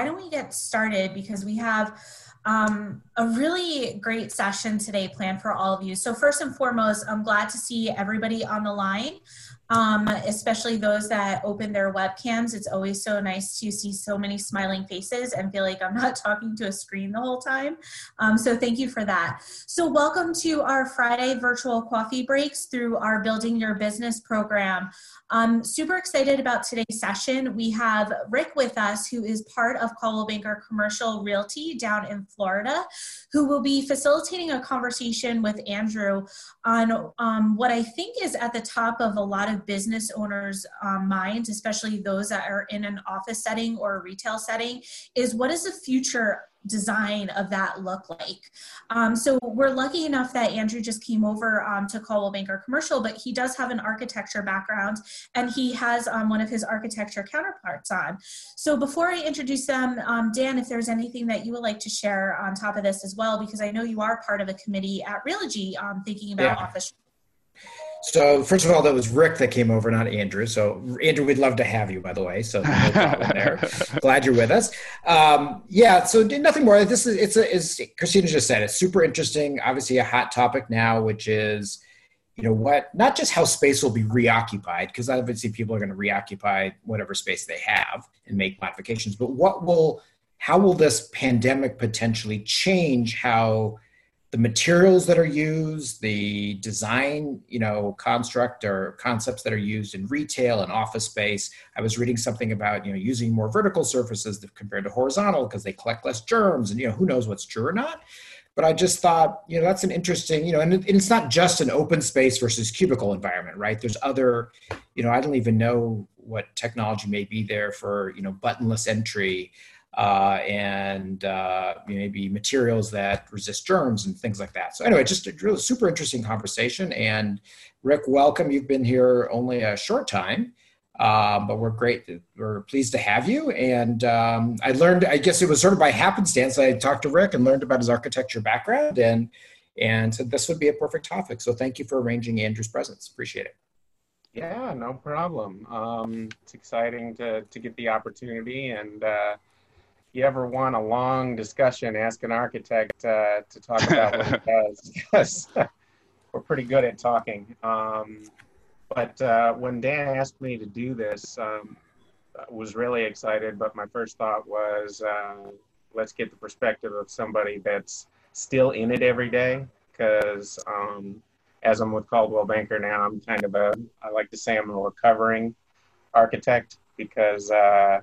why don't we get started because we have um, a really great session today planned for all of you. So first and foremost, I'm glad to see everybody on the line um, especially those that open their webcams. It's always so nice to see so many smiling faces and feel like I'm not talking to a screen the whole time. Um, so thank you for that. So welcome to our Friday virtual coffee breaks through our Building Your Business program. I'm super excited about today's session. We have Rick with us, who is part of Coldwell Banker Commercial Realty down in Florida, who will be facilitating a conversation with Andrew on um, what I think is at the top of a lot of business owners' um, minds, especially those that are in an office setting or a retail setting, is what is the future design of that look like? Um, so we're lucky enough that Andrew just came over um, to Coldwell Banker Commercial, but he does have an architecture background and he has um, one of his architecture counterparts on. So before I introduce them, um, Dan, if there's anything that you would like to share on top of this as well, because I know you are part of a committee at Realogy um, thinking about yeah. office so first of all, that was Rick that came over, not Andrew. So Andrew, we'd love to have you, by the way. So no problem there. Glad you're with us. Um, yeah. So nothing more. This is it's a, as Christina just said, it's super interesting. Obviously, a hot topic now, which is you know what not just how space will be reoccupied because obviously people are going to reoccupy whatever space they have and make modifications but what will how will this pandemic potentially change how the materials that are used, the design, you know, construct or concepts that are used in retail and office space. I was reading something about, you know, using more vertical surfaces compared to horizontal because they collect less germs and, you know, who knows what's true or not. But I just thought, you know, that's an interesting, you know, and it's not just an open space versus cubicle environment, right? There's other, you know, I don't even know what technology may be there for, you know, buttonless entry uh, and uh, maybe materials that resist germs and things like that. So anyway, just a really super interesting conversation. And Rick, welcome. You've been here only a short time, um, but we're great. We're pleased to have you. And um, I learned, I guess it was sort of by happenstance. I talked to Rick and learned about his architecture background and and said this would be a perfect topic. So thank you for arranging Andrew's presence. Appreciate it. Yeah, no problem. Um, it's exciting to to get the opportunity and. Uh, you ever want a long discussion, ask an architect uh, to talk about what he does because we're pretty good at talking. Um, but uh, when Dan asked me to do this, um, I was really excited. But my first thought was, uh, let's get the perspective of somebody that's still in it every day. Because um, as I'm with Coldwell Banker now, I'm kind of a, I like to say I'm a recovering architect because uh,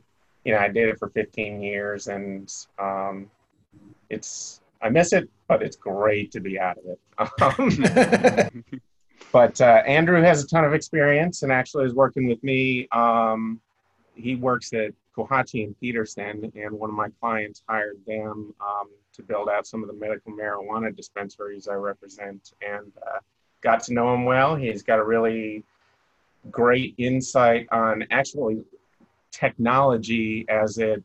you know, I did it for 15 years and um, it's, I miss it, but it's great to be out of it. Um, but uh, Andrew has a ton of experience and actually is working with me. Um, he works at Cuhaci and Peterson, and one of my clients hired them um, to build out some of the medical marijuana dispensaries I represent and uh, got to know him well. He's got a really great insight on actually technology as it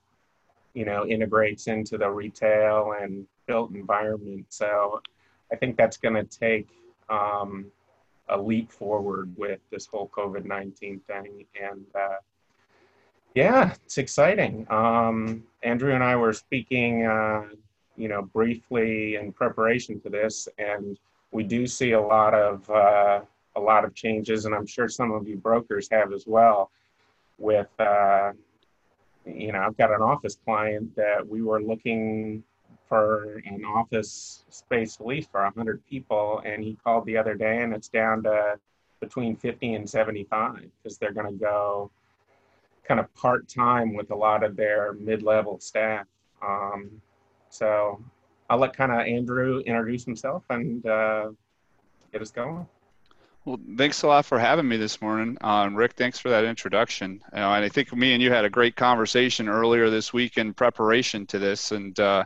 you know integrates into the retail and built environment. So i think that's going to take um, a leap forward with this whole covid-19 thing. And uh, yeah it's exciting. Um, andrew and i were speaking uh, you know briefly in preparation for this and we do see a lot of uh, a lot of changes and i'm sure some of you brokers have as well with, uh, you know, I've got an office client that we were looking for an office space lease for 100 people, and he called the other day, and it's down to between 50 and 75 because they're going to go kind of part time with a lot of their mid level staff. Um, so I'll let kind of Andrew introduce himself and uh, get us going. Well, thanks a lot for having me this morning. Um, Rick, thanks for that introduction. and I think me and you had a great conversation earlier this week in preparation to this. And, uh,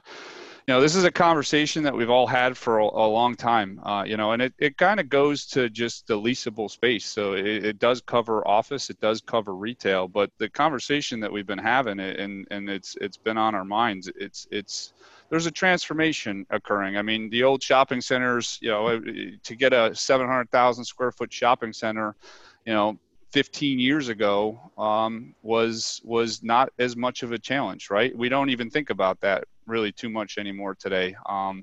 know, this is a conversation that we've all had for a, a long time, uh, you know, and it, it kind of goes to just the leasable space. So it, it, does cover office, it does cover retail, but the conversation that we've been having and, and it's, it's been on our minds. It's, it's, there's a transformation occurring. I mean, the old shopping centers, you know, to get a 700,000 square foot shopping center, you know, 15 years ago um, was was not as much of a challenge, right? We don't even think about that really too much anymore today. Um,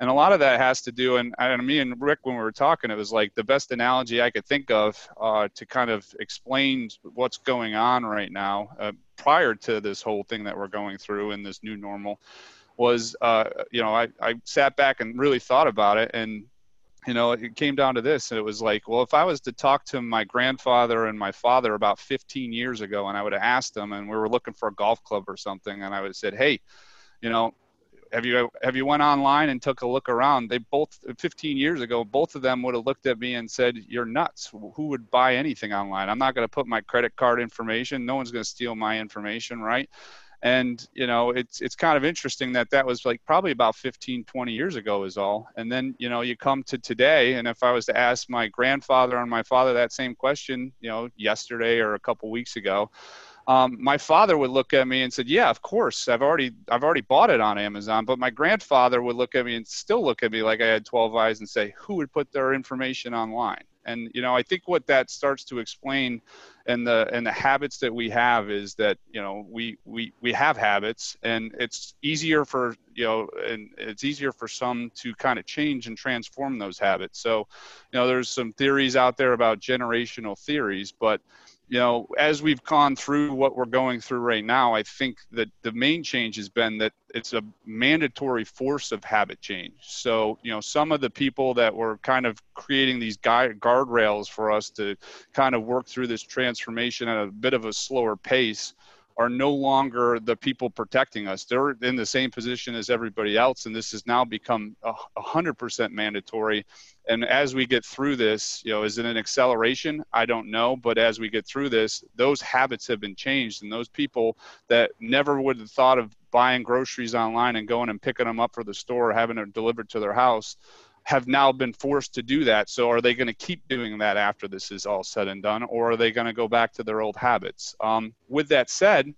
and a lot of that has to do, and, me and Rick, when we were talking, it was like the best analogy I could think of uh, to kind of explain what's going on right now uh, prior to this whole thing that we're going through in this new normal was, uh, you know, I, I sat back and really thought about it. And you know, it came down to this, and it was like, well, if I was to talk to my grandfather and my father about 15 years ago, and I would have asked them, and we were looking for a golf club or something, and I would have said, hey, you know, have you have you went online and took a look around? They both 15 years ago, both of them would have looked at me and said, "You're nuts. Who would buy anything online? I'm not going to put my credit card information. No one's going to steal my information, right?" And you know it's it's kind of interesting that that was like probably about 15 20 years ago is all. And then you know you come to today and if i was to ask my grandfather and my father that same question you know yesterday or a couple weeks ago um, my father would look at me and said yeah of course. I've already i've already bought it on amazon. But my grandfather would look at me and still look at me like i had 12 eyes and say who would put their information online? And you know i think what that starts to explain and the and the habits that we have is that you know we we we have habits and it's easier for you know and it's easier for some to kind of change and transform those habits so you know there's some theories out there about generational theories but you know, as we've gone through what we're going through right now, I think that the main change has been that it's a mandatory force of habit change. So, you know, some of the people that were kind of creating these guardrails for us to kind of work through this transformation at a bit of a slower pace are no longer the people protecting us. They're in the same position as everybody else, and this has now become hundred percent mandatory. And as we get through this, you know, is it an acceleration? I don't know, but as we get through this, those habits have been changed, and those people that never would have thought of buying groceries online and going and picking them up for the store, or having them delivered to their house have now been forced to do that. So are they going to keep doing that after this is all said and done, or are they going to go back to their old habits? Um, with that said,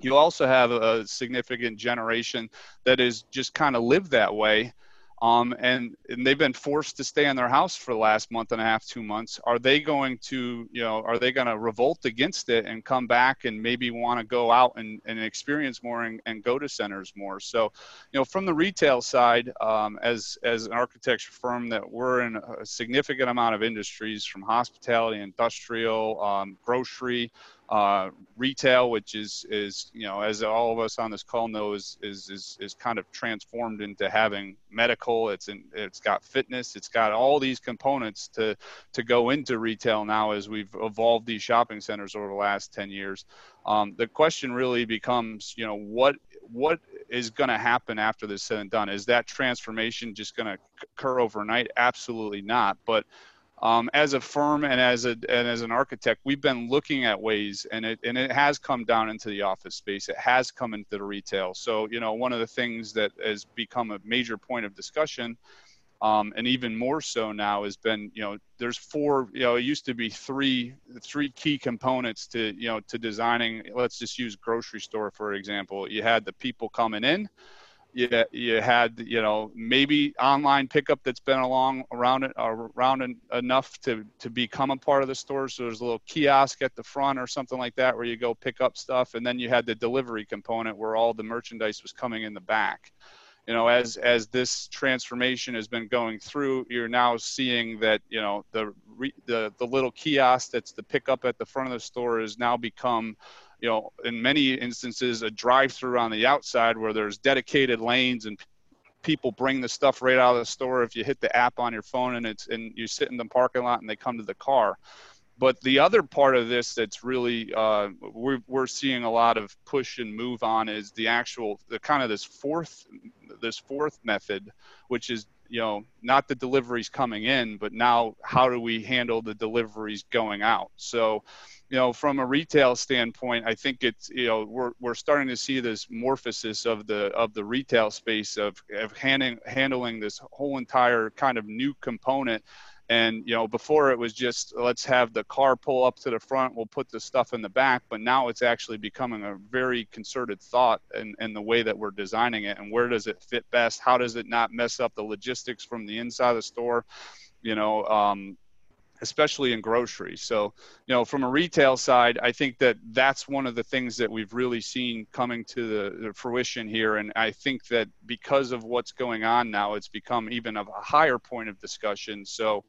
you also have a significant generation that is just kind of lived that way um, and, and they've been forced to stay in their house for the last month and a half, two months. Are they going to, you know, are they going to revolt against it and come back and maybe want to go out and, and experience more and, and go to centers more? So, you know, from the retail side, um, as as an architecture firm, that we're in a significant amount of industries from hospitality, industrial, um, grocery uh, retail, which is is you know as all of us on this call know is is is, is kind of transformed into having medical. It's in, it's got fitness. It's got all these components to to go into retail now as we've evolved these shopping centers over the last ten years. Um, the question really becomes, you know, what what is going to happen after this said and done? Is that transformation just going to occur overnight? Absolutely not. But um, as a firm and as a and as an architect, we've been looking at ways, and it and it has come down into the office space. It has come into the retail. So you know, one of the things that has become a major point of discussion, um, and even more so now, has been you know, there's four. You know, it used to be three three key components to you know to designing. Let's just use grocery store for example. You had the people coming in you, you had you know maybe online pickup that's been along around it around enough to to become a part of the store. So there's a little kiosk at the front or something like that where you go pick up stuff. And then you had the delivery component where all the merchandise was coming in the back. You know as as this transformation has been going through you're now seeing that you know the the the little kiosk that's the pickup at the front of the store has now become you know, in many instances, a drive-through on the outside where there's dedicated lanes and people bring the stuff right out of the store. If you hit the app on your phone and it's and you sit in the parking lot and they come to the car. But the other part of this that's really uh, we're, we're seeing a lot of push and move on is the actual the kind of this fourth this fourth method, which is you know not the deliveries coming in, but now how do we handle the deliveries going out? So you know, from a retail standpoint, I think it's you know we're we're starting to see this morphosis of the of the retail space of of handling handling this whole entire kind of new component. And you know, before it was just let's have the car pull up to the front, we'll put the stuff in the back. But now it's actually becoming a very concerted thought in, in the way that we're designing it and where does it fit best? How does it not mess up the logistics from the inside of the store? You know, um, especially in grocery. So, you know, from a retail side, I think that that's one of the things that we've really seen coming to the, the, fruition here. And I think that because of what's going on now, it's become even of a higher point of discussion. So,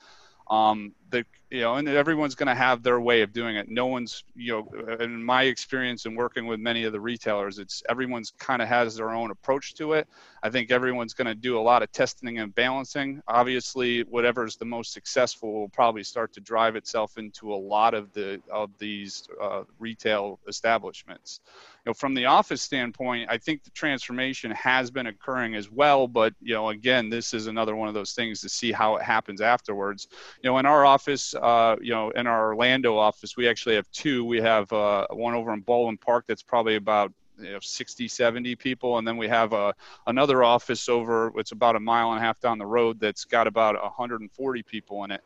um, the you know, and everyone's going to have their way of doing it. No one's, you know, in my experience in working with many of the retailers, it's everyone's kind of has their own approach to it. I think everyone's going to do a lot of testing and balancing. Obviously, whatever is the most successful will probably start to drive itself into a lot of the of these uh, retail establishments. You know, from the office standpoint, I think the transformation has been occurring as well. But you know, again, this is another one of those things to see how it happens afterwards. You know, in our office uh, you know, in our Orlando office, we actually have two. We have uh, one over in Baldwin Park that's probably about you know, 60, 70 people. And then we have a, uh, another office over, it's about a mile and a half down the road that's got about 140 people in it.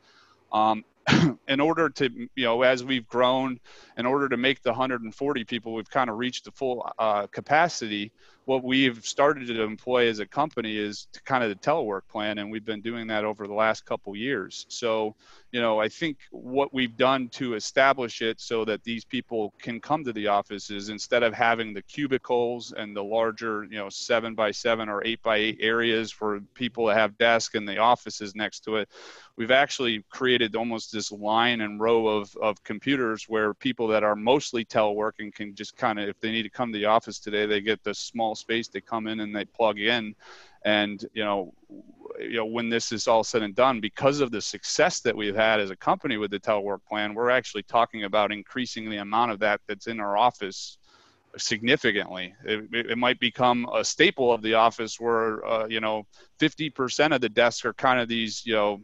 Um, in order to, you know, as we've grown, in order to make the 140 people, we've kind of reached the full uh, capacity what we've started to employ as a company is kind of the telework plan and we've been doing that over the last couple years. So you know i think what we've done to establish it so that these people can come to the office is instead of having the cubicles and the larger you know seven by seven or eight by eight areas for people to have desks and the offices next to it we've actually created almost this line and row of, of computers where people that are mostly teleworking can just kind of if they need to come to the office today they get this small space they come in and they plug in. And you know you know when this is all said and done because of the success that we've had as a company with the telework plan we're actually talking about increasing the amount of that that's in our office significantly. It, it might become a staple of the office where uh, you know 50% of the desks are kind of these you know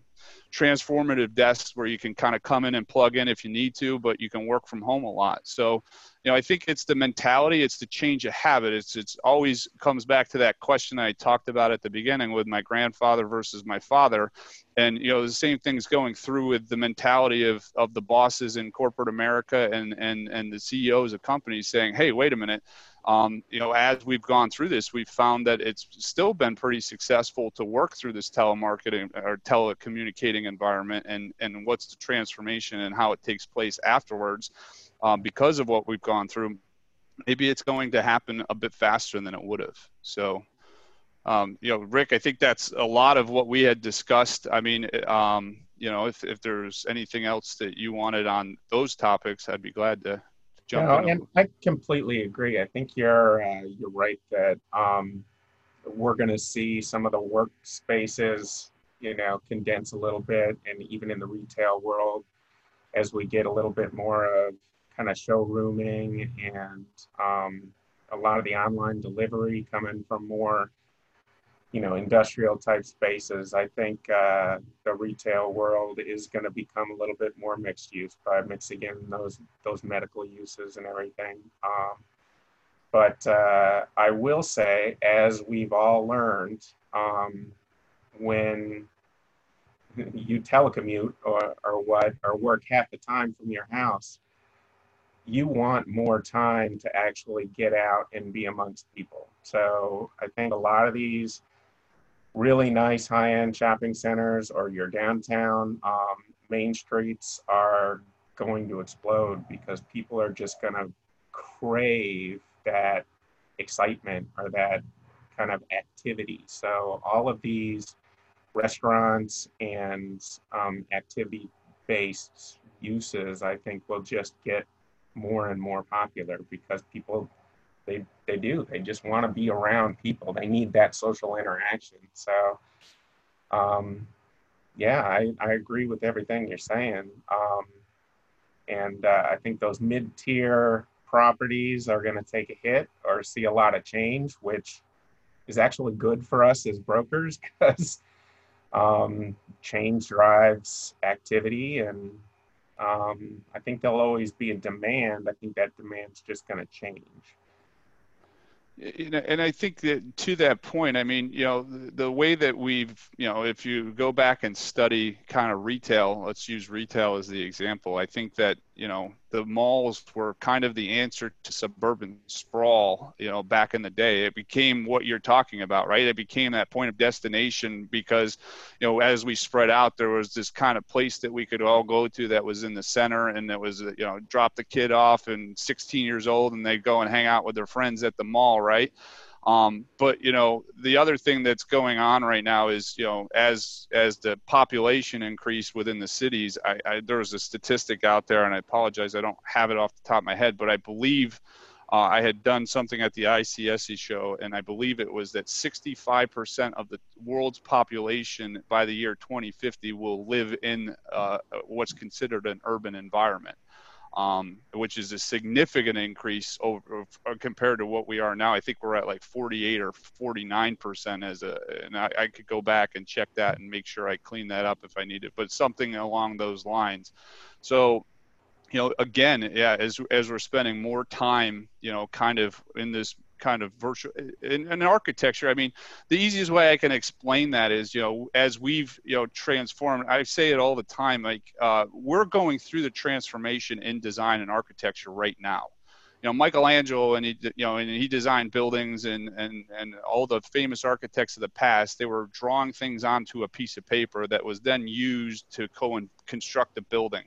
transformative desks where you can kind of come in and plug in if you need to, but you can work from home a lot. So, you know, I think it's the mentality, it's the change of habit. It's it's always comes back to that question I talked about at the beginning with my grandfather versus my father. And you know, the same thing's going through with the mentality of of the bosses in corporate America and and and the CEOs of companies saying, "Hey, wait a minute." Um, you know, as we've gone through this, we've found that it's still been pretty successful to work through this telemarketing or telecommunicating environment and, and what's the transformation and how it takes place afterwards um, because of what we've gone through. Maybe it's going to happen a bit faster than it would have. So, um, you know, Rick, I think that's a lot of what we had discussed. I mean, um, you know, if, if there's anything else that you wanted on those topics, I'd be glad to jump no, in. And I completely agree. I think you're uh, you're right that um, we're going to see some of the workspaces, you know, condense a little bit, and even in the retail world, as we get a little bit more of kind of showrooming and um, a lot of the online delivery coming from more you know, industrial type spaces, I think uh, the retail world is going to become a little bit more mixed use by mixing in those those medical uses and everything. Um, but uh, I will say, as we've all learned, um, when you telecommute or, or what or work half the time from your house, you want more time to actually get out and be amongst people. So I think a lot of these really nice high-end shopping centers or your downtown um, main streets are going to explode because people are just going to crave that excitement or that kind of activity. So all of these restaurants and um, activity-based uses, I think, will just get more and more popular because people they they do. They just want to be around people. They need that social interaction. So, um, yeah, I, I agree with everything you're saying. Um, and uh, I think those mid tier properties are going to take a hit or see a lot of change, which is actually good for us as brokers because um, change drives activity and um, I think there'll always be a demand. I think that demand's just going to change and I think that to that point, I mean, you know, the, the, way that we've, you know, if you go back and study kind of retail, let's use retail as the example. I think that you know the malls were kind of the answer to suburban sprawl you know back in the day. It became what you're talking about right? It became that point of destination because you know as we spread out there was this kind of place that we could all go to that was in the center and that was you know drop the kid off and 16 years old and they'd go and hang out with their friends at the mall right um, but you know, the other thing that's going on right now is you know, as as the population increase within the cities, I, I there was a statistic out there, and I apologize, I don't have it off the top of my head, but I believe uh, I had done something at the ICSC show, and I believe it was that 65% of the world's population by the year 2050 will live in uh, what's considered an urban environment um, which is a significant increase over uh, compared to what we are now. I think we're at like 48 or 49 percent as a, and I, I, could go back and check that and make sure I clean that up if I need it, but something along those lines. So, you know, again, yeah, as as we're spending more time, you know, kind of in this kind of virtual in, in, architecture i mean the easiest way i can explain that is you know as we've you know transformed i say it all the time like uh, we're going through the transformation in design and architecture right now you know michelangelo and he you know and he designed buildings and and and all the famous architects of the past they were drawing things onto a piece of paper that was then used to co construct a building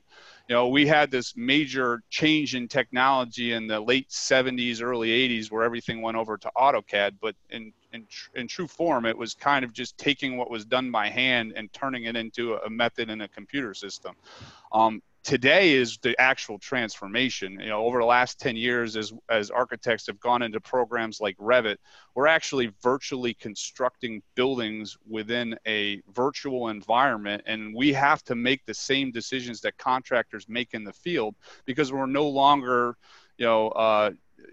you know, we had this major change in technology in the late 70s, early 80s, where everything went over to AutoCAD. But in in, in true form, it was kind of just taking what was done by hand and turning it into a method in a computer system. Um, today is the actual transformation. You know, over the last 10 years, as, as architects have gone into programs like Revit, we're actually virtually constructing buildings within a virtual environment. And we have to make the same decisions that contractors make in the field because we're no longer, you know, uh,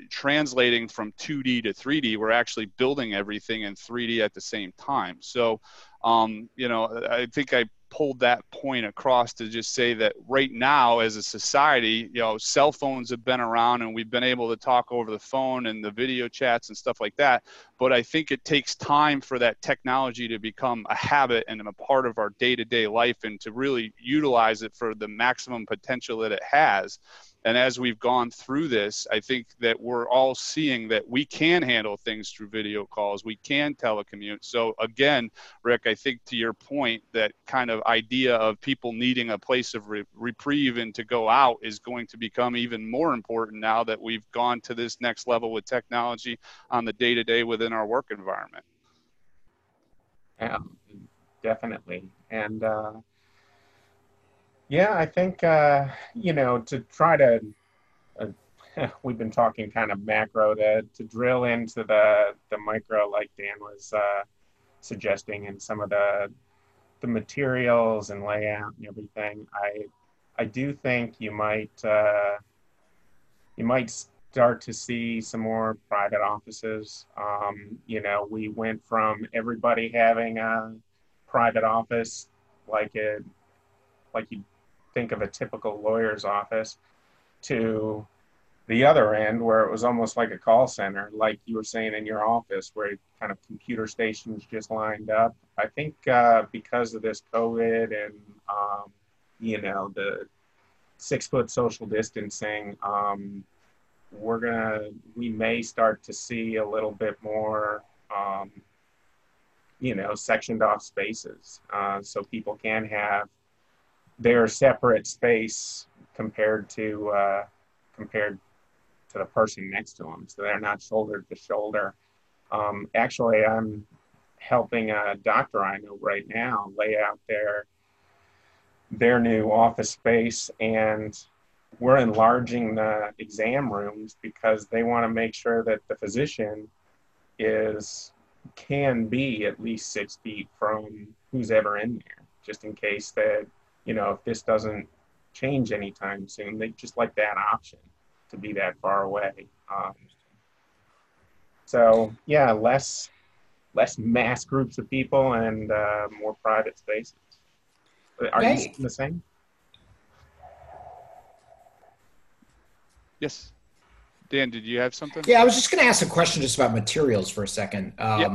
translating from 2D to 3D. We're actually building everything in 3D at the same time. So, um, you know, I think I pulled that point across to just say that right now as a society you know cell phones have been around and we've been able to talk over the phone and the video chats and stuff like that. But i think it takes time for that technology to become a habit and a part of our day-to-day life and to really utilize it for the maximum potential that it has and as we've gone through this, I think that we're all seeing that we can handle things through video calls. We can telecommute. So again, Rick, I think to your point, that kind of idea of people needing a place of re- reprieve and to go out is going to become even more important now that we've gone to this next level with technology on the day to day within our work environment. Yeah, definitely. And uh, yeah, I think, uh, you know, to try to, uh, we've been talking kind of macro to, to drill into the, the micro, like Dan was uh, suggesting, and some of the, the materials and layout and everything. I, I do think you might, uh, you might start to see some more private offices. Um, you know, we went from everybody having a private office like it, like you think of a typical lawyer's office to the other end where it was almost like a call center, like you were saying in your office, where kind of computer stations just lined up. I think uh, because of this COVID and um, you know the six foot social distancing, um, we're gonna we may start to see a little bit more. Um, you know, sectioned off spaces, uh, so people can have their separate space compared to uh, compared to the person next to them. So they're not shoulder to shoulder. Um, actually, I'm helping a doctor I know right now lay out their their new office space, and we're enlarging the exam rooms because they want to make sure that the physician is can be at least six feet from who's ever in there, just in case that you know, if this doesn't change anytime soon, they just like that option to be that far away. Um, so yeah, less less mass groups of people and uh, more private spaces. Are you the same? Yes. Dan, did you have something? Yeah, I was just going to ask a question just about materials for a second. Um, yep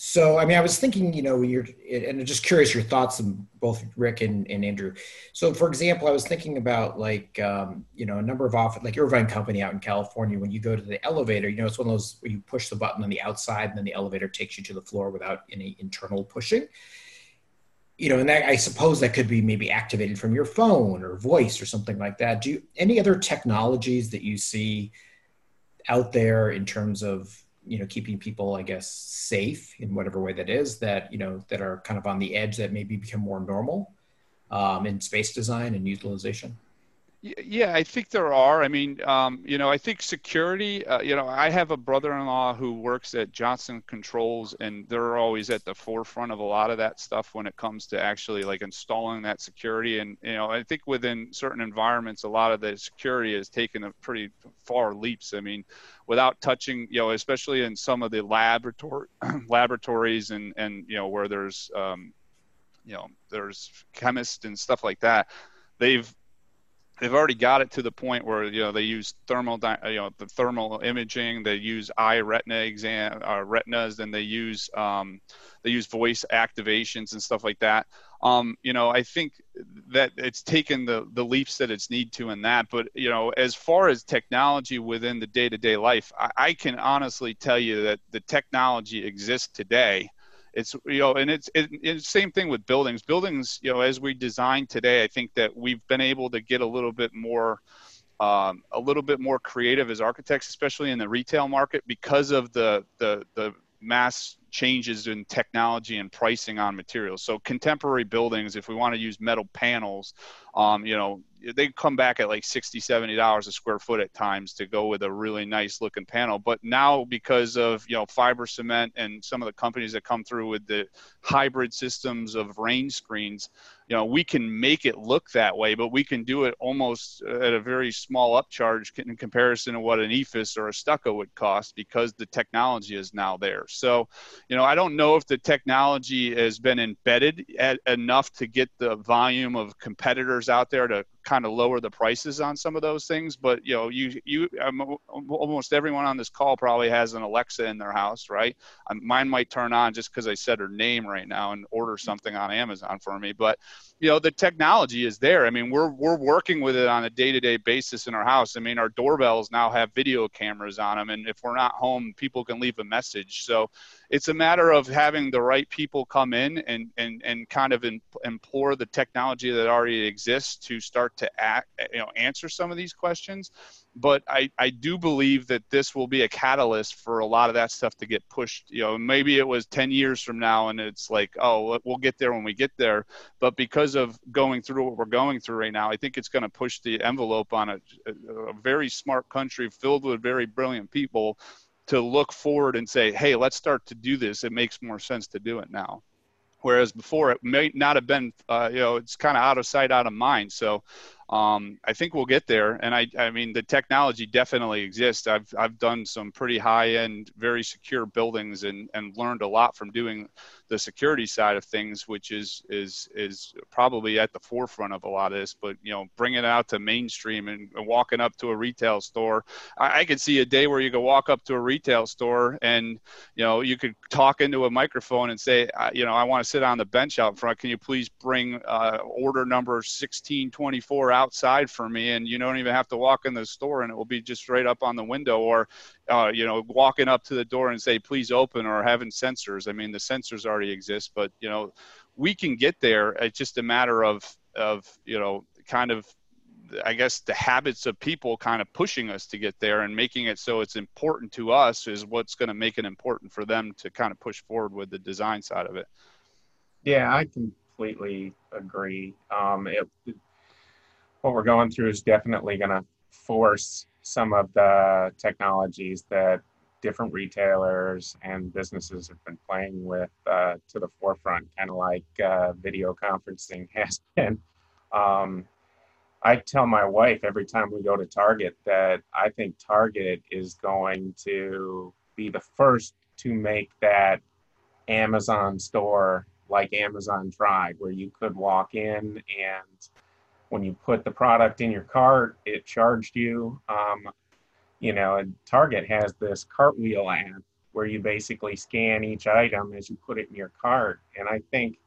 So, I mean, I was thinking, you know, you're, and just curious your thoughts on both Rick and, and Andrew. So, for example, I was thinking about like, um, you know, a number of office, like Irvine Company out in California, when you go to the elevator, you know, it's one of those where you push the button on the outside and then the elevator takes you to the floor without any internal pushing. You know, and that, I suppose that could be maybe activated from your phone or voice or something like that. Do you, any other technologies that you see out there in terms of you know keeping people i guess safe in whatever way that is that you know that are kind of on the edge that maybe become more normal um, in space design and utilization yeah, I think there are. I mean, um, you know, I think security. Uh, you know, I have a brother-in-law who works at Johnson Controls, and they're always at the forefront of a lot of that stuff when it comes to actually like installing that security. And you know, I think within certain environments, a lot of the security has taken a pretty far leaps. I mean, without touching, you know, especially in some of the laboratory laboratories and and you know where there's um, you know there's chemists and stuff like that they've they've already got it to the point where you know they use thermal you know the thermal imaging they use eye retina exam uh, retinas then they use um, they use voice activations and stuff like that. Um, you know i think that it's taken the the leaps that it's need to in that but you know as far as technology within the day-to-day life I, I can honestly tell you that the technology exists today it's you know and it's it, it's same thing with buildings. Buildings you know as we design today i think that we've been able to get a little bit more um, a little bit more creative as architects especially in the retail market because of the the the mass changes in technology and pricing on materials. So contemporary buildings, if we want to use metal panels, um, you know, they come back at like 60 70 dollars a square foot at times to go with a really nice looking panel but now because of you know fiber cement and some of the companies that come through with the hybrid systems of rain screens you know we can make it look that way but we can do it almost at a very small upcharge in comparison to what an EIFS or a stucco would cost because the technology is now there. So you know i don't know if the technology has been embedded at, enough to get the volume of competitors out there to kind of lower the prices on some of those things. But you know, you you almost everyone on this call probably has an Alexa in their house, right? Um, mine might turn on just because I said her name right now and order something on Amazon for me. But you know, the technology is there. I mean, we're we're working with it on a day-to-day basis in our house. I mean, our doorbells now have video cameras on them, and if we're not home, people can leave a message. So it's a matter of having the right people come in and and and kind of implore the technology that already exists to start to act, you know answer some of these questions but I, I do believe that this will be a catalyst for a lot of that stuff to get pushed. You know, maybe it was 10 years from now and it's like, oh, we'll get there when we get there. But because of going through what we're going through right now, I think it's going to push the envelope on a, a, a very smart country filled with very brilliant people to look forward and say, hey, let's start to do this. It makes more sense to do it now whereas before it may not have been uh, you know it's kind of out of sight out of mind. So um, I think we'll get there. And I, I mean, the technology definitely exists. I've, I've done some pretty high end, very secure buildings and, and learned a lot from doing the security side of things, which is is is probably at the forefront of a lot of this. But you know, bringing it out to mainstream and, walking up to a retail store, I, I could see a day where you could walk up to a retail store and you know you could talk into a microphone and say, you know, I want to sit on the bench out front. Can you please bring uh, order number 1624 outside for me? And you don't even have to walk in the store, and it will be just right up on the window. Or uh, you know, walking up to the door and say, please open, or having sensors. I mean, the sensors already exist, but, you know, we can get there. It's just a matter of, of, you know, kind of, I guess the habits of people kind of pushing us to get there and making it so it's important to us is what's going to make it important for them to kind of push forward with the design side of it. Yeah, I completely agree. Um, it, what we're going through is definitely going to force some of the technologies that different retailers and businesses have been playing with uh, to the forefront, kind of like uh, video conferencing has been. Um, I tell my wife every time we go to Target that I think Target is going to be the first to make that Amazon store like Amazon tried, where you could walk in and when you put the product in your cart, it charged you. Um, you know, Target has this cartwheel app where you basically scan each item as you put it in your cart. And I think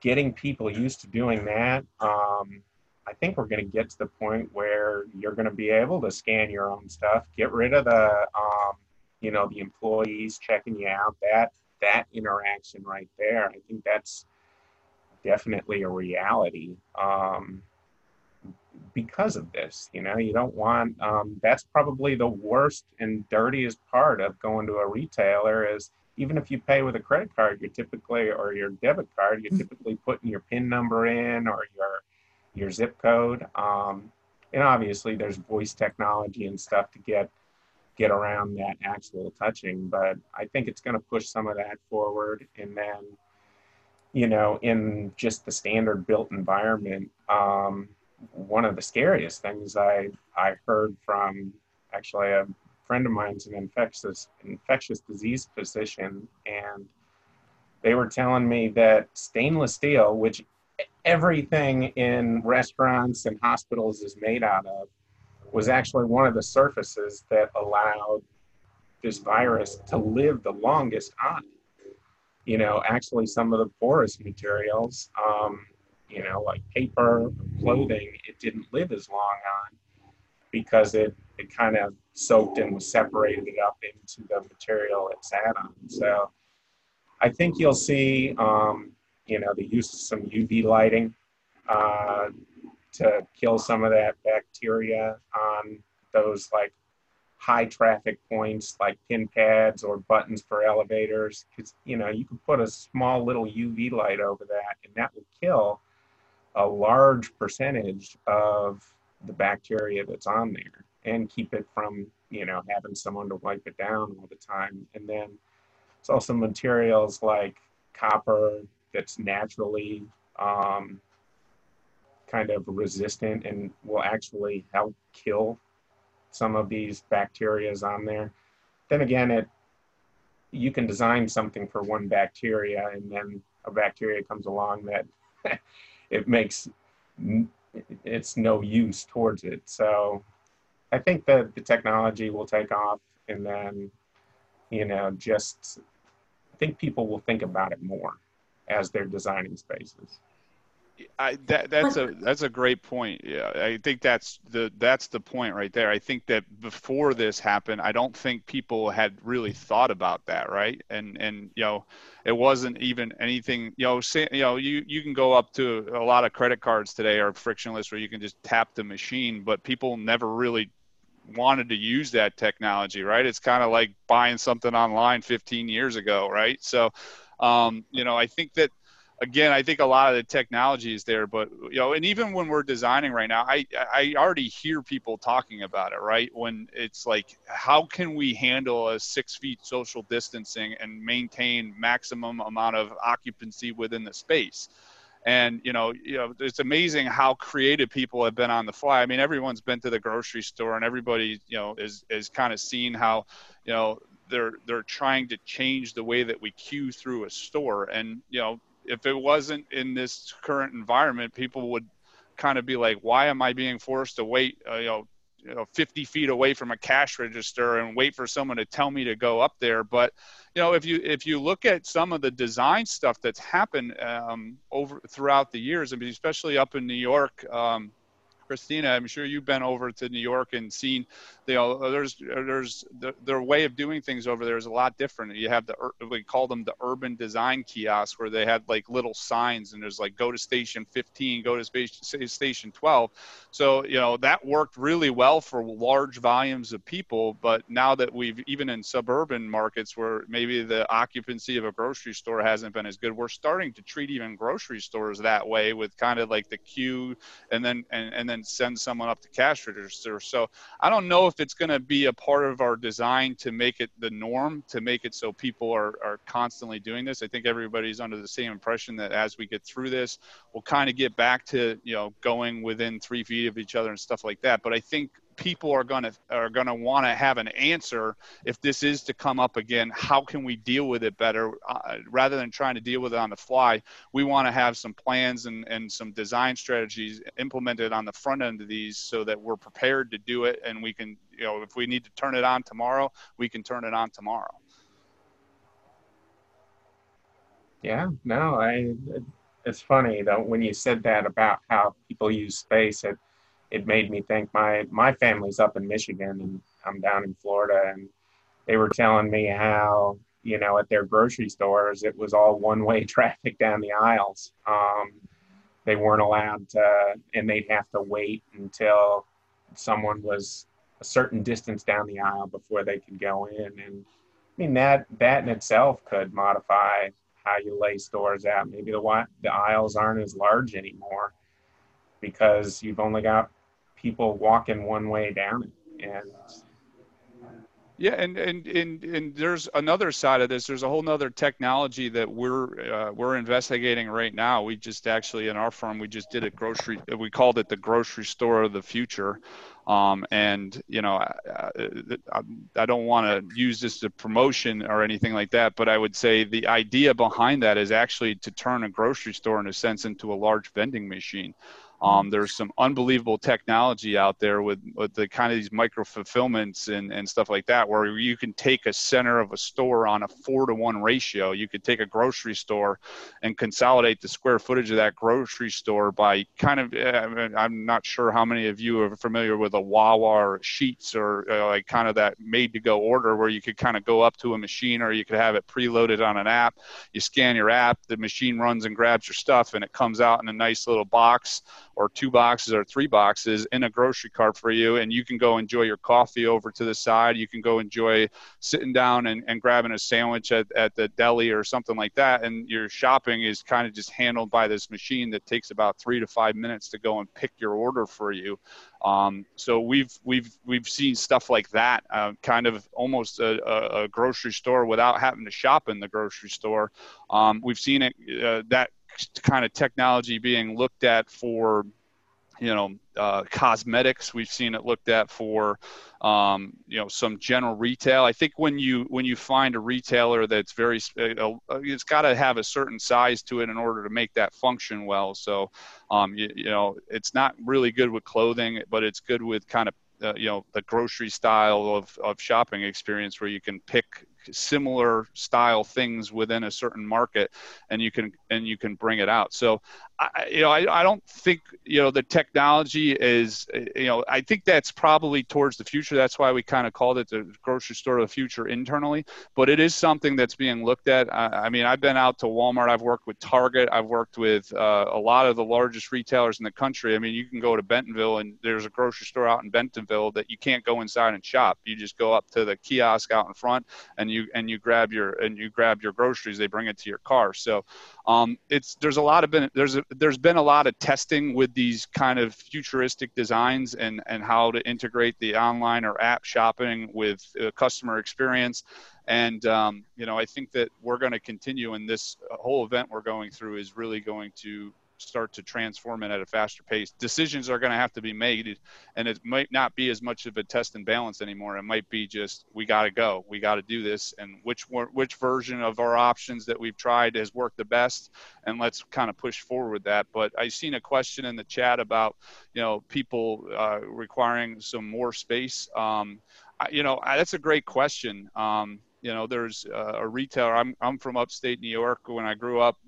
getting people used to doing that, um, I think we're going to get to the point where you're going to be able to scan your own stuff, get rid of the, um, you know, the employees checking you out. That that interaction right there, I think that's definitely a reality. Um, because of this. You know, you don't want um, that's probably the worst and dirtiest part of going to a retailer is even if you pay with a credit card, you're typically or your debit card, you're typically putting your PIN number in or your your zip code. Um, and obviously, there's voice technology and stuff to get get around that actual touching. But I think it's going to push some of that forward, and then you know, in just the standard built environment, um, one of the scariest things I I heard from actually a friend of mine's an infectious infectious disease physician, and they were telling me that stainless steel, which everything in restaurants and hospitals is made out of, was actually one of the surfaces that allowed this virus to live the longest on. You know, actually, some of the porous materials. Um, you know, like paper, clothing, it didn't live as long on because it, it kind of soaked and was separated up into the material it sat on. So I think you'll see, um, you know, the use of some UV lighting uh, to kill some of that bacteria on those like high traffic points like pin pads or buttons for elevators because you know you could put a small little uv light over that and that would kill a large percentage of the bacteria that's on there and keep it from you know having someone to wipe it down all the time. And then it's also materials like copper that's naturally um, kind of resistant and will actually help kill some of these bacterias on there then again it you can design something for one bacteria and then a bacteria comes along that it makes it's no use towards it. So I think that the technology will take off and then, you know, just I think people will think about it more as they're designing spaces. I, that, that's a that's a great point. Yeah, I think that's the that's the point right there. I think that before this happened, I don't think people had really thought about that, right? And and you know, it wasn't even anything. You know, say, you know, you you can go up to a lot of credit cards today are frictionless, where you can just tap the machine, but people never really wanted to use that technology, right? It's kind of like buying something online 15 years ago, right? So, um, you know, I think that again, I think a lot of the technology is there, but you know, and even when we're designing right now, I I already hear people talking about it, right? When it's like, how can we handle a six feet social distancing and maintain maximum amount of occupancy within the space? And you know, you know, it's amazing how creative people have been on the fly. I mean, everyone's been to the grocery store, and everybody, you know, is is kind of seen how, you know, they're they're trying to change the way that we queue through a store and you know if it wasn't in this current environment, people would kind of be like, why am I being forced to wait, uh, you know, you know 50 feet away from a cash register and wait for someone to tell me to go up there? But you know if you if you look at some of the design stuff that's happened um, over throughout the years I mean, especially up in new york um, Christina, I'm sure you've been over to New York and seen, you know, there's there's the, their way of doing things over there is a lot different. You have the we call them the urban design kiosks where they had like little signs and there's like go to station 15, go to station 12. So you know that worked really well for large volumes of people. But now that we've even in suburban markets where maybe the occupancy of a grocery store hasn't been as good, we're starting to treat even grocery stores that way with kind of like the queue and then and, and then then send someone up to cash register. So I don't know if it's going to be a part of our design to make it the norm, to make it so people are, are constantly doing this. I think everybody's under the same impression that as we get through this, we'll kind of get back to, you know, going within three feet of each other and stuff like that. But I think people are going to are going to want to have an answer if this is to come up again how can we deal with it better? Uh, rather than trying to deal with it on the fly we want to have some plans and, and some design strategies implemented on the front end of these so that we're prepared to do it and we can you know if we need to turn it on tomorrow we can turn it on tomorrow. Yeah no i it's funny though when you said that about how people use space it it made me think my my family's up in Michigan and I'm down in Florida, and they were telling me how you know at their grocery stores it was all one way traffic down the aisles. Um, they weren't allowed to, and they'd have to wait until someone was a certain distance down the aisle before they could go in. And I mean that that in itself could modify how you lay stores out. Maybe the the aisles aren't as large anymore because you've only got people walking one way down it. And yeah, and, and and and there's another side of this. There's a whole nother technology that we're uh, we're investigating right now. We just actually in our firm we just did a grocery. We called it the grocery store of the future. Um, and you know, I, I, I don't want to use this to promotion or anything like that, but I would say the idea behind that is actually to turn a grocery store in a sense into a large vending machine. Um, there's some unbelievable technology out there with, with the kind of these micro fulfillments and, and stuff like that, where you can take a center of a store on a four to one ratio. You could take a grocery store and consolidate the square footage of that grocery store by kind of, eh, I'm not sure how many of you are familiar with a Wawa or Sheetz or uh, like kind of that made to go order where you could kind of go up to a machine or you could have it preloaded on an app. You scan your app, the machine runs and grabs your stuff and it comes out in a nice little box or two boxes or three boxes in a grocery cart for you and you can go enjoy your coffee over to the side you can go enjoy sitting down and, and grabbing a sandwich at, at the deli or something like that and your shopping is kind of just handled by this machine that takes about three to five minutes to go and pick your order for you um, so we've we've we've seen stuff like that, uh, kind of almost a, a, grocery store without having to shop in the grocery store. Um, we've seen it uh, that kind of technology being looked at for you know uh, cosmetics. We've seen it looked at for um, you know some general retail. I think when you when you find a retailer that's very uh, it's got to have a certain size to it in order to make that function well. So um, you, you, know it's not really good with clothing but it's good with kind of uh, you know the grocery style of, of shopping experience where you can pick similar style things within a certain market and you can and you can bring it out. So I, you know I, I don't think you know the technology is you know I think that's probably towards the future. That's why we kind of called it the grocery store of the future internally. But it is something that's being looked at. I, I mean I've been out to Walmart. I've worked with Target. I've worked with uh, a lot of the largest retailers in the country. I mean you can go to Bentonville and there's a grocery store out in Bentonville that you can't go inside and shop. You just go up to the kiosk out in front and you and you grab your and you grab your groceries they bring it to your car. So um, it's there's a lot of been there's a, there's been a lot of testing with these kind of futuristic designs and and how to integrate the online or app shopping with uh, customer experience. And um, you know i think that we're going to continue and this whole event we're going through is really going to start to transform it at a faster pace. Decisions are going to have to be made, and it might not be as much of a test and balance anymore. It might be just we got to go, we got to do this, and which which version of our options that we've tried has worked the best, and let's kind of push forward that. But I've seen a question in the chat about you know people uh, requiring some more space. Um, you know that's a great question. Um, you know, there's uh, a retailer. I'm I'm from upstate New York. When I grew up,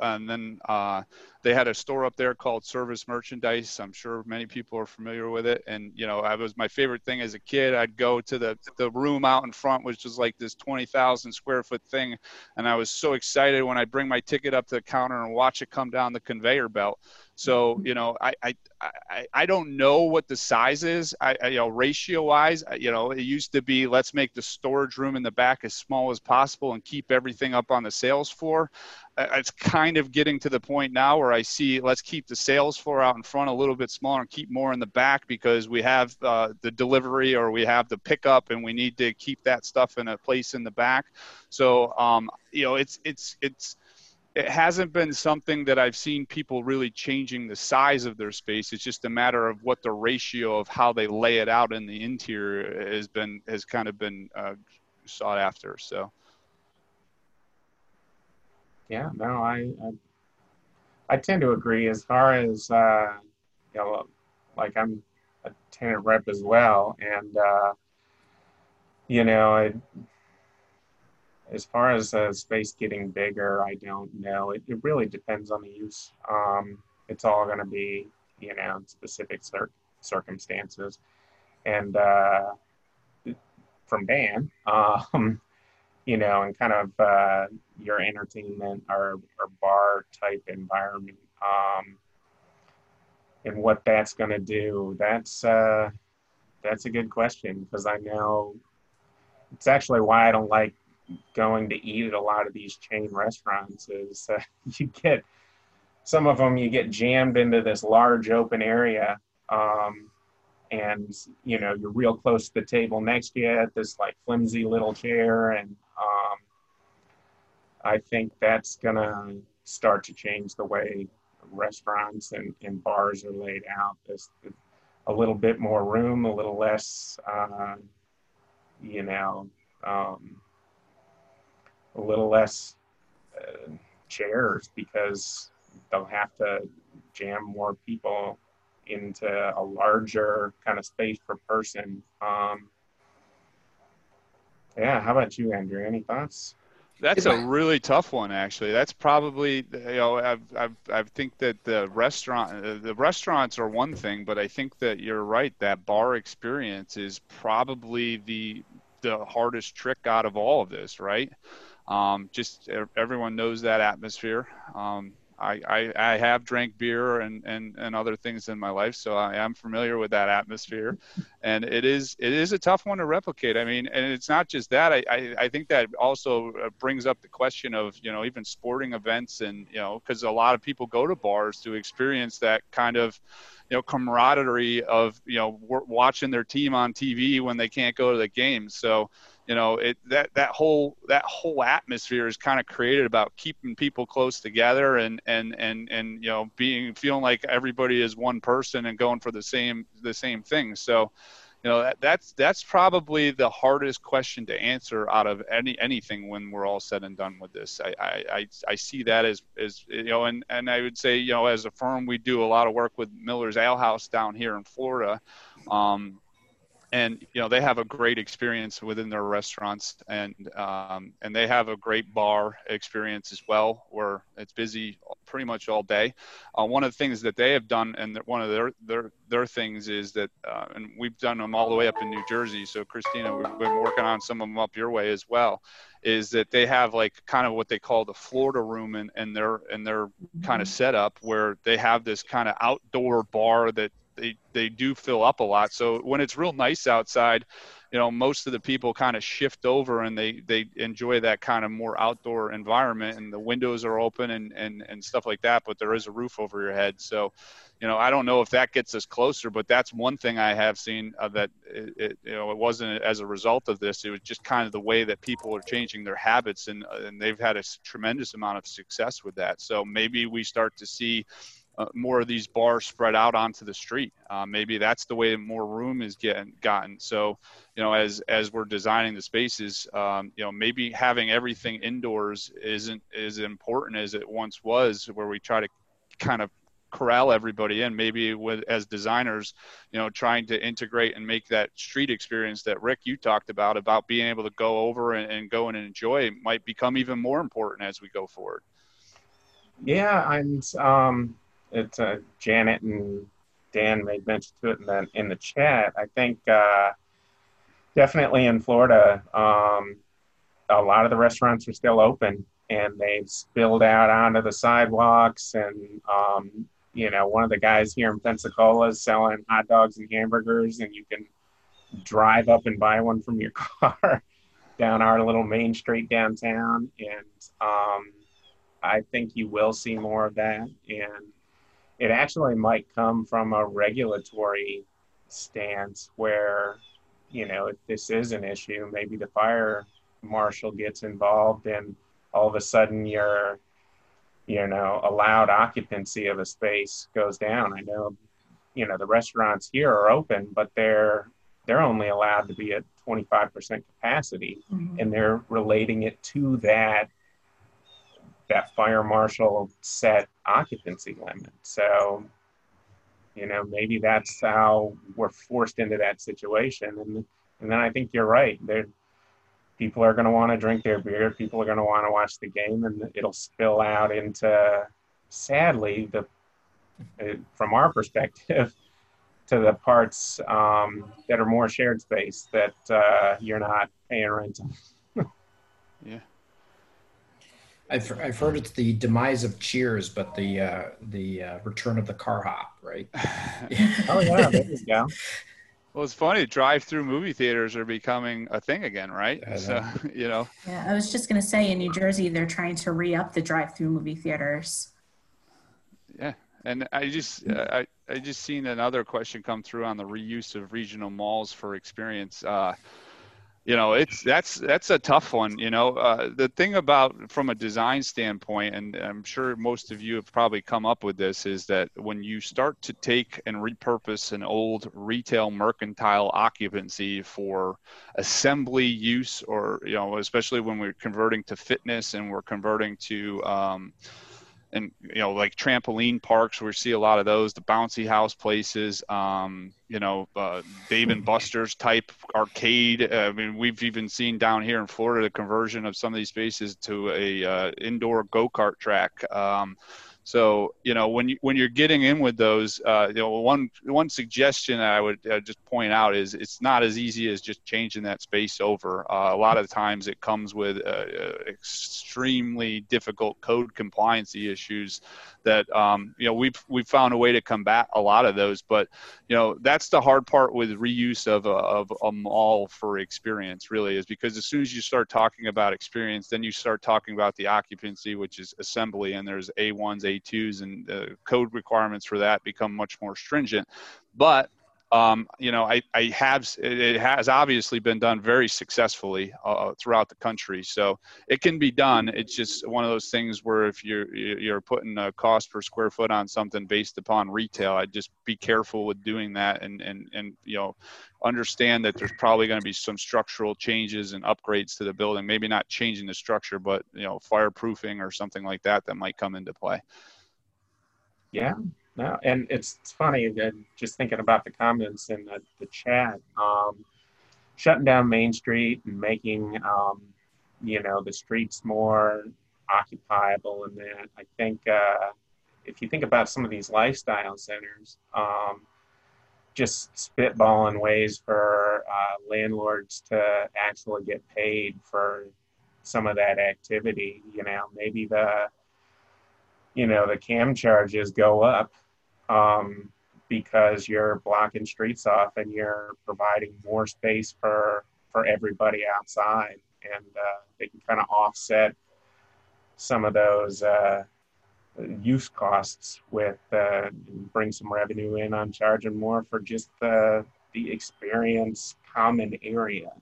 and then uh, they had a store up there called Service Merchandise. I'm sure many people are familiar with it. And you know, I was my favorite thing as a kid. I'd go to the the room out in front, which was like this 20,000 square foot thing, and I was so excited when I'd bring my ticket up to the counter and watch it come down the conveyor belt. So you know, I I I, I don't know what the size is. I, I you know ratio wise, you know, it used to be let's make the storage room in the back as small as possible and keep everything up on the sales floor. It's kind of getting to the point now where I see let's keep the sales floor out in front a little bit smaller and keep more in the back because we have uh, the delivery or we have the pickup and we need to keep that stuff in a place in the back. So um, you know, it's it's it's it hasn't been something that I've seen people really changing the size of their space. It's just a matter of what the ratio of how they lay it out in the interior has been has kind of been uh, sought after. So. Yeah, no, I, I, I tend to agree. As far as uh, you know, like I'm a tenant rep as well, and uh, you know, it, as far as uh, space getting bigger, I don't know. It, it really depends on the use. Um, it's all going to be, you know, specific cir- circumstances. And uh, from Dan, um, you know, and kind of uh, your entertainment or, or bar type environment, um, and what that's going to do. That's uh, that's a good question because I know it's actually why I don't like going to eat at a lot of these chain restaurants. Is uh, you get some of them you get jammed into this large open area. Um, and you know you're real close to the table next to you at this like flimsy little chair and um, i think that's gonna start to change the way restaurants and, and bars are laid out there's a little bit more room a little less uh, you know um, a little less uh, chairs because they'll have to jam more people into a larger kind of space per person. Um, yeah, how about you, Andrew? Any thoughts? That's a really tough one, actually. That's probably you know I've, I've, I think that the restaurant the restaurants are one thing, but I think that you're right. That bar experience is probably the the hardest trick out of all of this, right? Um, just everyone knows that atmosphere. Um, I, I, I, have drank beer and, and, and other things in my life, so I am familiar with that atmosphere, and it is it is a tough one to replicate. I mean, and it's not just that. I, I, I think that also uh, brings up the question of you know even sporting events and you know because a lot of people go to bars to experience that kind of you know camaraderie of you know watching their team on TV when they can't go to the games. So you know it that that whole that whole atmosphere is kind of created about keeping people close together and and and and you know being feeling like everybody is one person and going for the same the same thing. So you know that, that's that's probably the hardest question to answer out of any anything when we're all said and done with this. I i i see that as as you know and and i would say you know as a firm we do a lot of work with miller's ale house down here in florida. Um, and you know they have a great experience within their restaurants and um, and they have a great bar experience as well where it's busy pretty much all day. Uh, one of the things that they have done and one of their their their things is that uh, and we've done them all the way up in new jersey so christina we've been working on some of them up your way as well is that they have like kind of what they call the florida room in their in their kind of setup where they have this kind of outdoor bar that they they do fill up a lot. So when it's real nice outside, you know, most of the people kind of shift over and they they enjoy that kind of more outdoor environment and the windows are open and and and stuff like that. But there is a roof over your head, so you know, I don't know if that gets us closer, but that's one thing I have seen uh, that it, it, you know, it wasn't as a result of this. It was just kind of the way that people are changing their habits, and and they've had a tremendous amount of success with that. So maybe we start to see uh, more of these bars spread out onto the street. Uh, maybe that's the way more room is getting gotten. So, you know, as as we're designing the spaces, um, you know, maybe having everything indoors isn't as important as it once was, where we try to kind of corral everybody in. Maybe with as designers, you know, trying to integrate and make that street experience that Rick you talked about about being able to go over and, and go and enjoy might become even more important as we go forward. Yeah, and um, it's uh, Janet and Dan made mention to it in the in the chat. I think uh, definitely in Florida, um, a lot of the restaurants are still open and they've spilled out onto the sidewalks. And um, you know, one of the guys here in Pensacola is selling hot dogs and hamburgers, and you can drive up and buy one from your car down our little main street downtown. And um, I think you will see more of that. And it actually might come from a regulatory stance where, you know, if this is an issue, maybe the fire marshal gets involved and all of a sudden your, you know, allowed occupancy of a space goes down. I know, you know, the restaurants here are open, but they're they're only allowed to be at 25% capacity mm-hmm. and they're relating it to that that fire marshal set occupancy limit. So, you know, maybe that's how we're forced into that situation. And and then I think you're right. There, people are going to want to drink their beer. People are going to want to watch the game, and it'll spill out into, sadly, the from our perspective, to the parts um, that are more shared space that uh, you're not paying rent on. yeah. I've, I've heard it's the demise of Cheers, but the uh, the uh, return of the car hop, right? oh yeah, there you go. Well, it's funny. Drive-through movie theaters are becoming a thing again, right? So you know. Yeah, I was just gonna say in New Jersey they're trying to re-up the drive-through movie theaters. Yeah, and I just I I just seen another question come through on the reuse of regional malls for experience. Uh, you know it's that's that's a tough one you know uh, the thing about from a design standpoint and i'm sure most of you have probably come up with this is that when you start to take and repurpose an old retail mercantile occupancy for assembly use or you know especially when we're converting to fitness and we're converting to um, and you know like trampoline parks we see a lot of those the bouncy house places um, you know uh, dave and buster's type arcade. I mean we've even seen down here in florida the conversion of some of these spaces to a uh, indoor go-kart track. Um, so you know when you when you're getting in with those, uh, you know one one suggestion I would uh, just point out is it's not as easy as just changing that space over. Uh, a lot of times it comes with uh, uh, extremely difficult code compliancy issues that um, you know we've we've found a way to combat a lot of those. But you know that's the hard part with reuse of a, of a mall for experience really is because as soon as you start talking about experience, then you start talking about the occupancy, which is assembly, and there's A1s, A2s, and the code requirements for that become much more stringent. But um, you know, I, I have it has obviously been done very successfully uh, throughout the country. So it can be done. It's just one of those things where if you're you're putting a cost per square foot on something based upon retail, I'd just be careful with doing that and and and you know understand that there's probably going to be some structural changes and upgrades to the building. Maybe not changing the structure, but you know fireproofing or something like that that might come into play. Yeah, no, and it's, it's funny that just thinking about the comments in the, the chat, um, shutting down Main Street and making, um, you know, the streets more occupiable and that. I think uh, if you think about some of these lifestyle centers, um, just spitballing ways for uh, landlords to actually get paid for some of that activity. You know, maybe the you know the cam charges go up um, because you're blocking streets off and you're providing more space for for everybody outside, and uh, they can kind of offset some of those uh, use costs with uh, bring some revenue in on charging more for just the the experience common area.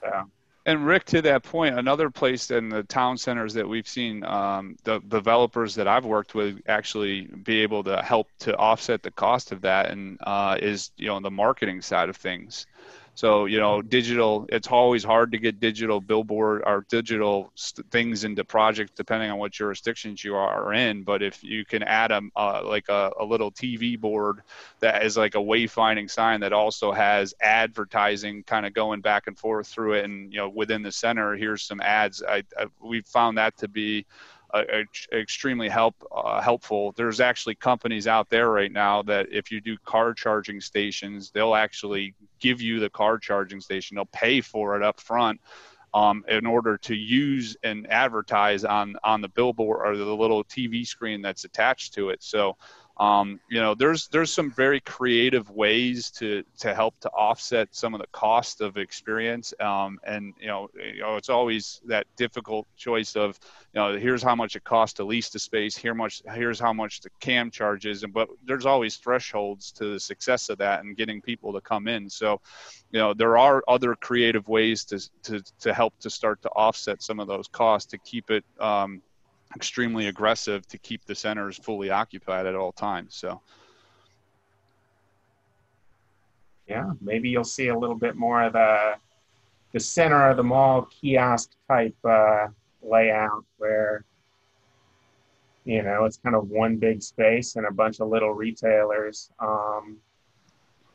So and Rick, to that point, another place in the town centers that we've seen um, the developers that I've worked with actually be able to help to offset the cost of that, and uh, is you know the marketing side of things. So, you know, digital, it's always hard to get digital billboard or digital st- things into projects depending on what jurisdictions you are in. But if you can add a, uh, like a, a little TV board that is like a wayfinding sign that also has advertising kind of going back and forth through it and, you know, within the center, here's some ads. I, I we've found that to be extremely help uh, helpful. There's actually companies out there right now that if you do car charging stations, they'll actually give you the car charging station. They'll pay for it up front. Um, in order to use and advertise on on the billboard or the little TV screen that's attached to it. So um, you know there's there's some very creative ways to to help to offset some of the cost of experience. Um, and you know you know it's always that difficult choice of you know here's how much it costs to lease the space here much here's how much the cam charges and but there's always thresholds to the success of that and getting people to come in. So you know there are other creative ways to to, to help to start to offset some of those costs to keep it um, extremely aggressive to keep the centers fully occupied at all times. So. Yeah, maybe you'll see a little bit more of the the center of the mall kiosk type uh, layout where you know it's kind of one big space and a bunch of little retailers um,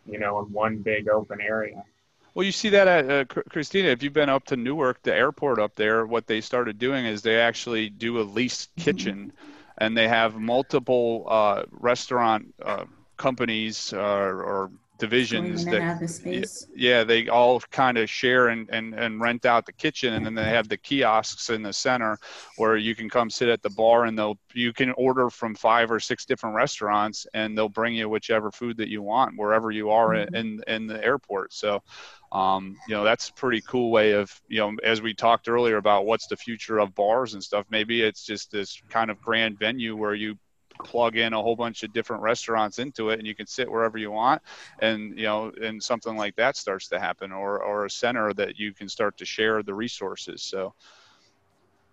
you know in one big open area Well, you see that at uh, Christina. If you've been up to Newark, the airport up there, what they started doing is they actually do a leased mm-hmm. kitchen, and they have multiple uh, restaurant uh, companies uh, or divisions that yeah they all kind of share and, and and rent out the kitchen and then they have the kiosks in the center where you can come sit at the bar and they'll you can order from five or six different restaurants and they'll bring you whichever food that you want wherever you are mm-hmm. in in the airport so um, you know that's a pretty cool way of you know as we talked earlier about what's the future of bars and stuff maybe it's just this kind of grand venue where you plug in a whole bunch of different restaurants into it and you can sit wherever you want and you know and something like that starts to happen or or a center that you can start to share the resources. So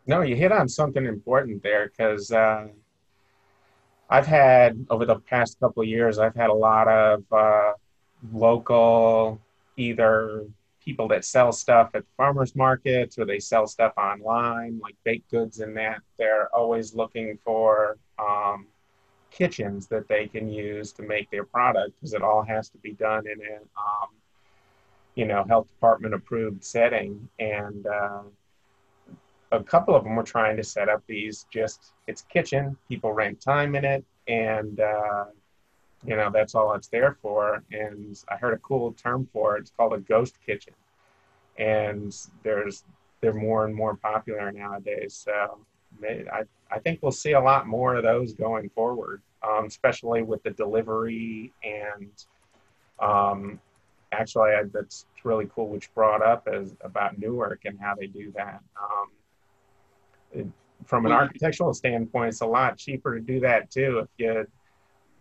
no you hit on something important there because uh, i've had over the past couple years i've had a lot of uh, local either people that sell stuff at farmers markets or they sell stuff online like baked goods and that. They're always looking for um, kitchens that they can use to make their product because it all has to be done in a um, you know health department approved setting. And uh, a couple of them were trying to set up these just it's kitchen people rent time in it and uh, you know that's all it's there for. And i heard a cool term for it it's called a ghost kitchen. And there's they're more and more popular nowadays so I, I think we'll see a lot more of those going forward, um, especially with the delivery and um, actually I, that's really cool, which brought up is about Newark and how they do that. Um, it, from an architectural standpoint, it's a lot cheaper to do that too if you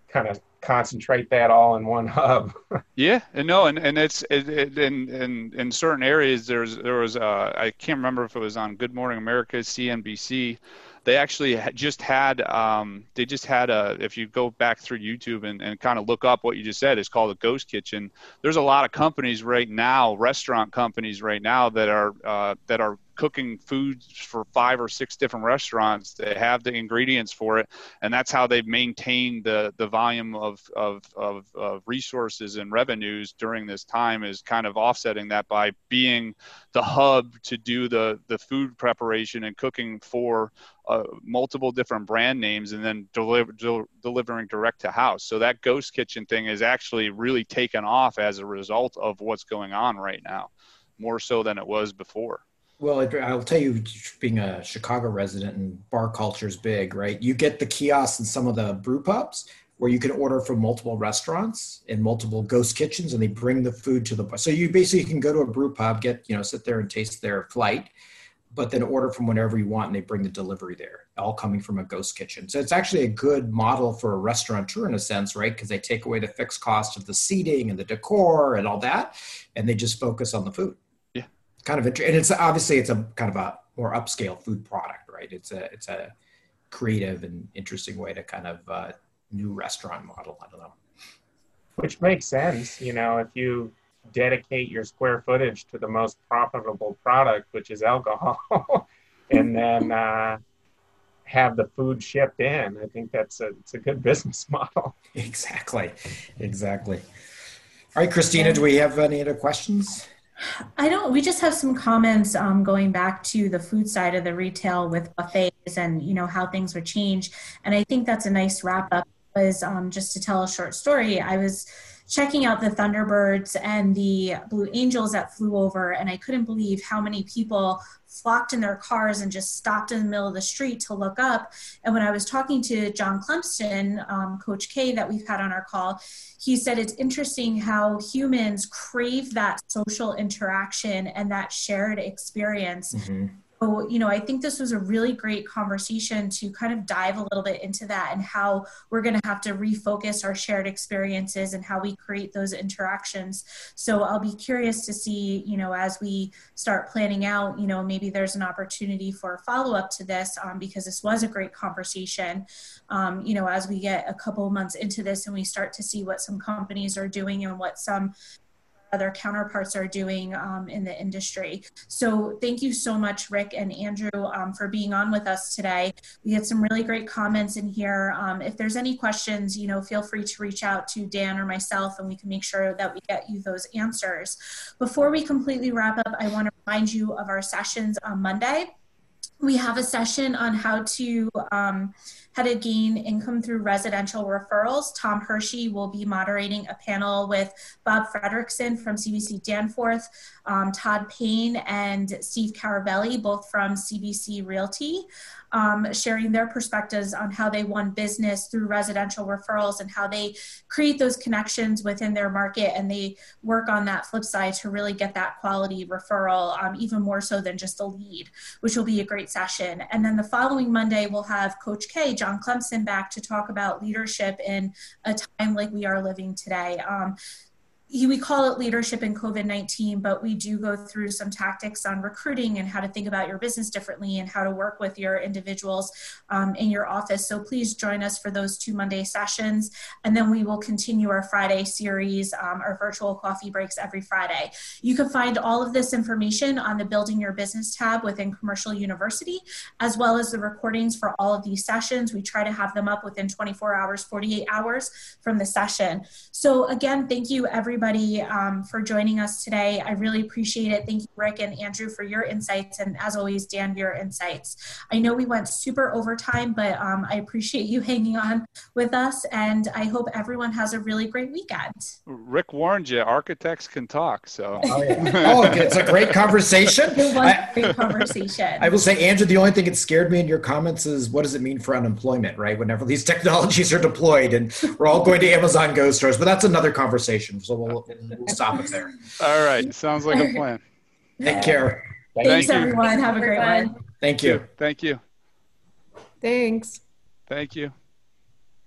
kind of concentrate that all in one hub. yeah, and no, and and it's it, it, in in in certain areas. There's there was uh, I can't remember if it was on Good Morning America, CNBC. They actually just had um, they just had a if you go back through YouTube and, and kind of look up what you just said, it's called a ghost kitchen. There's a lot of companies right now, restaurant companies right now that are uh, that are cooking foods for five or six different restaurants. They have the ingredients for it, and that's how they've maintained the the volume of of, of, of resources and revenues during this time. Is kind of offsetting that by being the hub to do the the food preparation and cooking for uh, multiple different brand names and then deliver, del- delivering direct to house. So that ghost kitchen thing is actually really taken off as a result of what's going on right now, more so than it was before. Well, I'll tell you, being a Chicago resident and bar culture is big, right? You get the kiosks in some of the brew pubs where you can order from multiple restaurants and multiple ghost kitchens, and they bring the food to the bar. So you basically can go to a brew pub, get you know, sit there and taste their flight, but then order from whenever you want, and they bring the delivery there, all coming from a ghost kitchen. So it's actually a good model for a restaurateur in a sense, right? Because they take away the fixed cost of the seating and the decor and all that, and they just focus on the food Yeah. kind of interesting. And it's obviously it's a kind of a more upscale food product, right? It's a it's a creative and interesting way to kind of uh, new restaurant model. I don't know. Which makes sense, you know, if you dedicate your square footage to the most profitable product, which is alcohol, and then uh, have the food shipped in. I think that's a it's a good business model. Exactly, exactly. All right, Christina, do we have any other questions? I don't. We just have some comments um, going back to the food side of the retail with buffets and you know how things would change. And I think that's a nice wrap up. Was um, just to tell a short story. I was checking out the Thunderbirds and the Blue Angels that flew over, and I couldn't believe how many people flocked in their cars and just stopped in the middle of the street to look up. And when I was talking to John Clemson, um, Coach K, that we've had on our call, he said it's interesting how humans crave that social interaction and that shared experience. Mm-hmm so, you know, I think this was a really great conversation to kind of dive a little bit into that and how we're going to have to refocus our shared experiences and how we create those interactions. So, I'll be curious to see, you know, as we start planning out, you know, maybe there's an opportunity for follow up to this um, because this was a great conversation. Um, you know, as we get a couple months into this and we start to see what some companies are doing and what some other counterparts are doing um, in the industry. So thank you so much, Rick and Andrew, um, for being on with us today. We had some really great comments in here. Um, if there's any questions, you know, feel free to reach out to Dan or myself and we can make sure that we get you those answers. Before we completely wrap up, I want to remind you of our sessions on Monday. We have a session on how to um, how to gain income through residential referrals. Tom Hershey will be moderating a panel with Bob Frederickson from CBC Danforth, um, Todd Payne, and Steve Caravelli, both from CBC Realty um, sharing their perspectives on how they won business through residential referrals and how they create those connections within their market and they work on that flip side to really get that quality referral, um, even more so than just a lead, which will be a great session. And then the following Monday, we'll have Coach K, John Clemson, back to talk about leadership in a time like we are living today. Um, we call it leadership in COVID 19, but we do go through some tactics on recruiting and how to think about your business differently and how to work with your individuals um, in your office. So please join us for those two Monday sessions. And then we will continue our Friday series, um, our virtual coffee breaks every Friday. You can find all of this information on the Building Your Business tab within Commercial University, as well as the recordings for all of these sessions. We try to have them up within 24 hours, 48 hours from the session. So, again, thank you, everybody everybody um, for joining us today. I really appreciate it. Thank you, Rick and Andrew, for your insights, and as always, Dan, your insights. I know we went super overtime, but um, I appreciate you hanging on with us, and I hope everyone has a really great weekend. Rick warned you, architects can talk, so. Oh, yeah. oh it's a great conversation. It was a great conversation. I will say, Andrew, the only thing that scared me in your comments is what does it mean for unemployment, right? Whenever these technologies are deployed, and we're all going to Amazon Go stores, but that's another conversation. So we'll, we'll stop it there. All right. Sounds like a plan. Take care. Thanks, Thank everyone. Have a great one. Thank you. Thank you. Thanks. Thank you.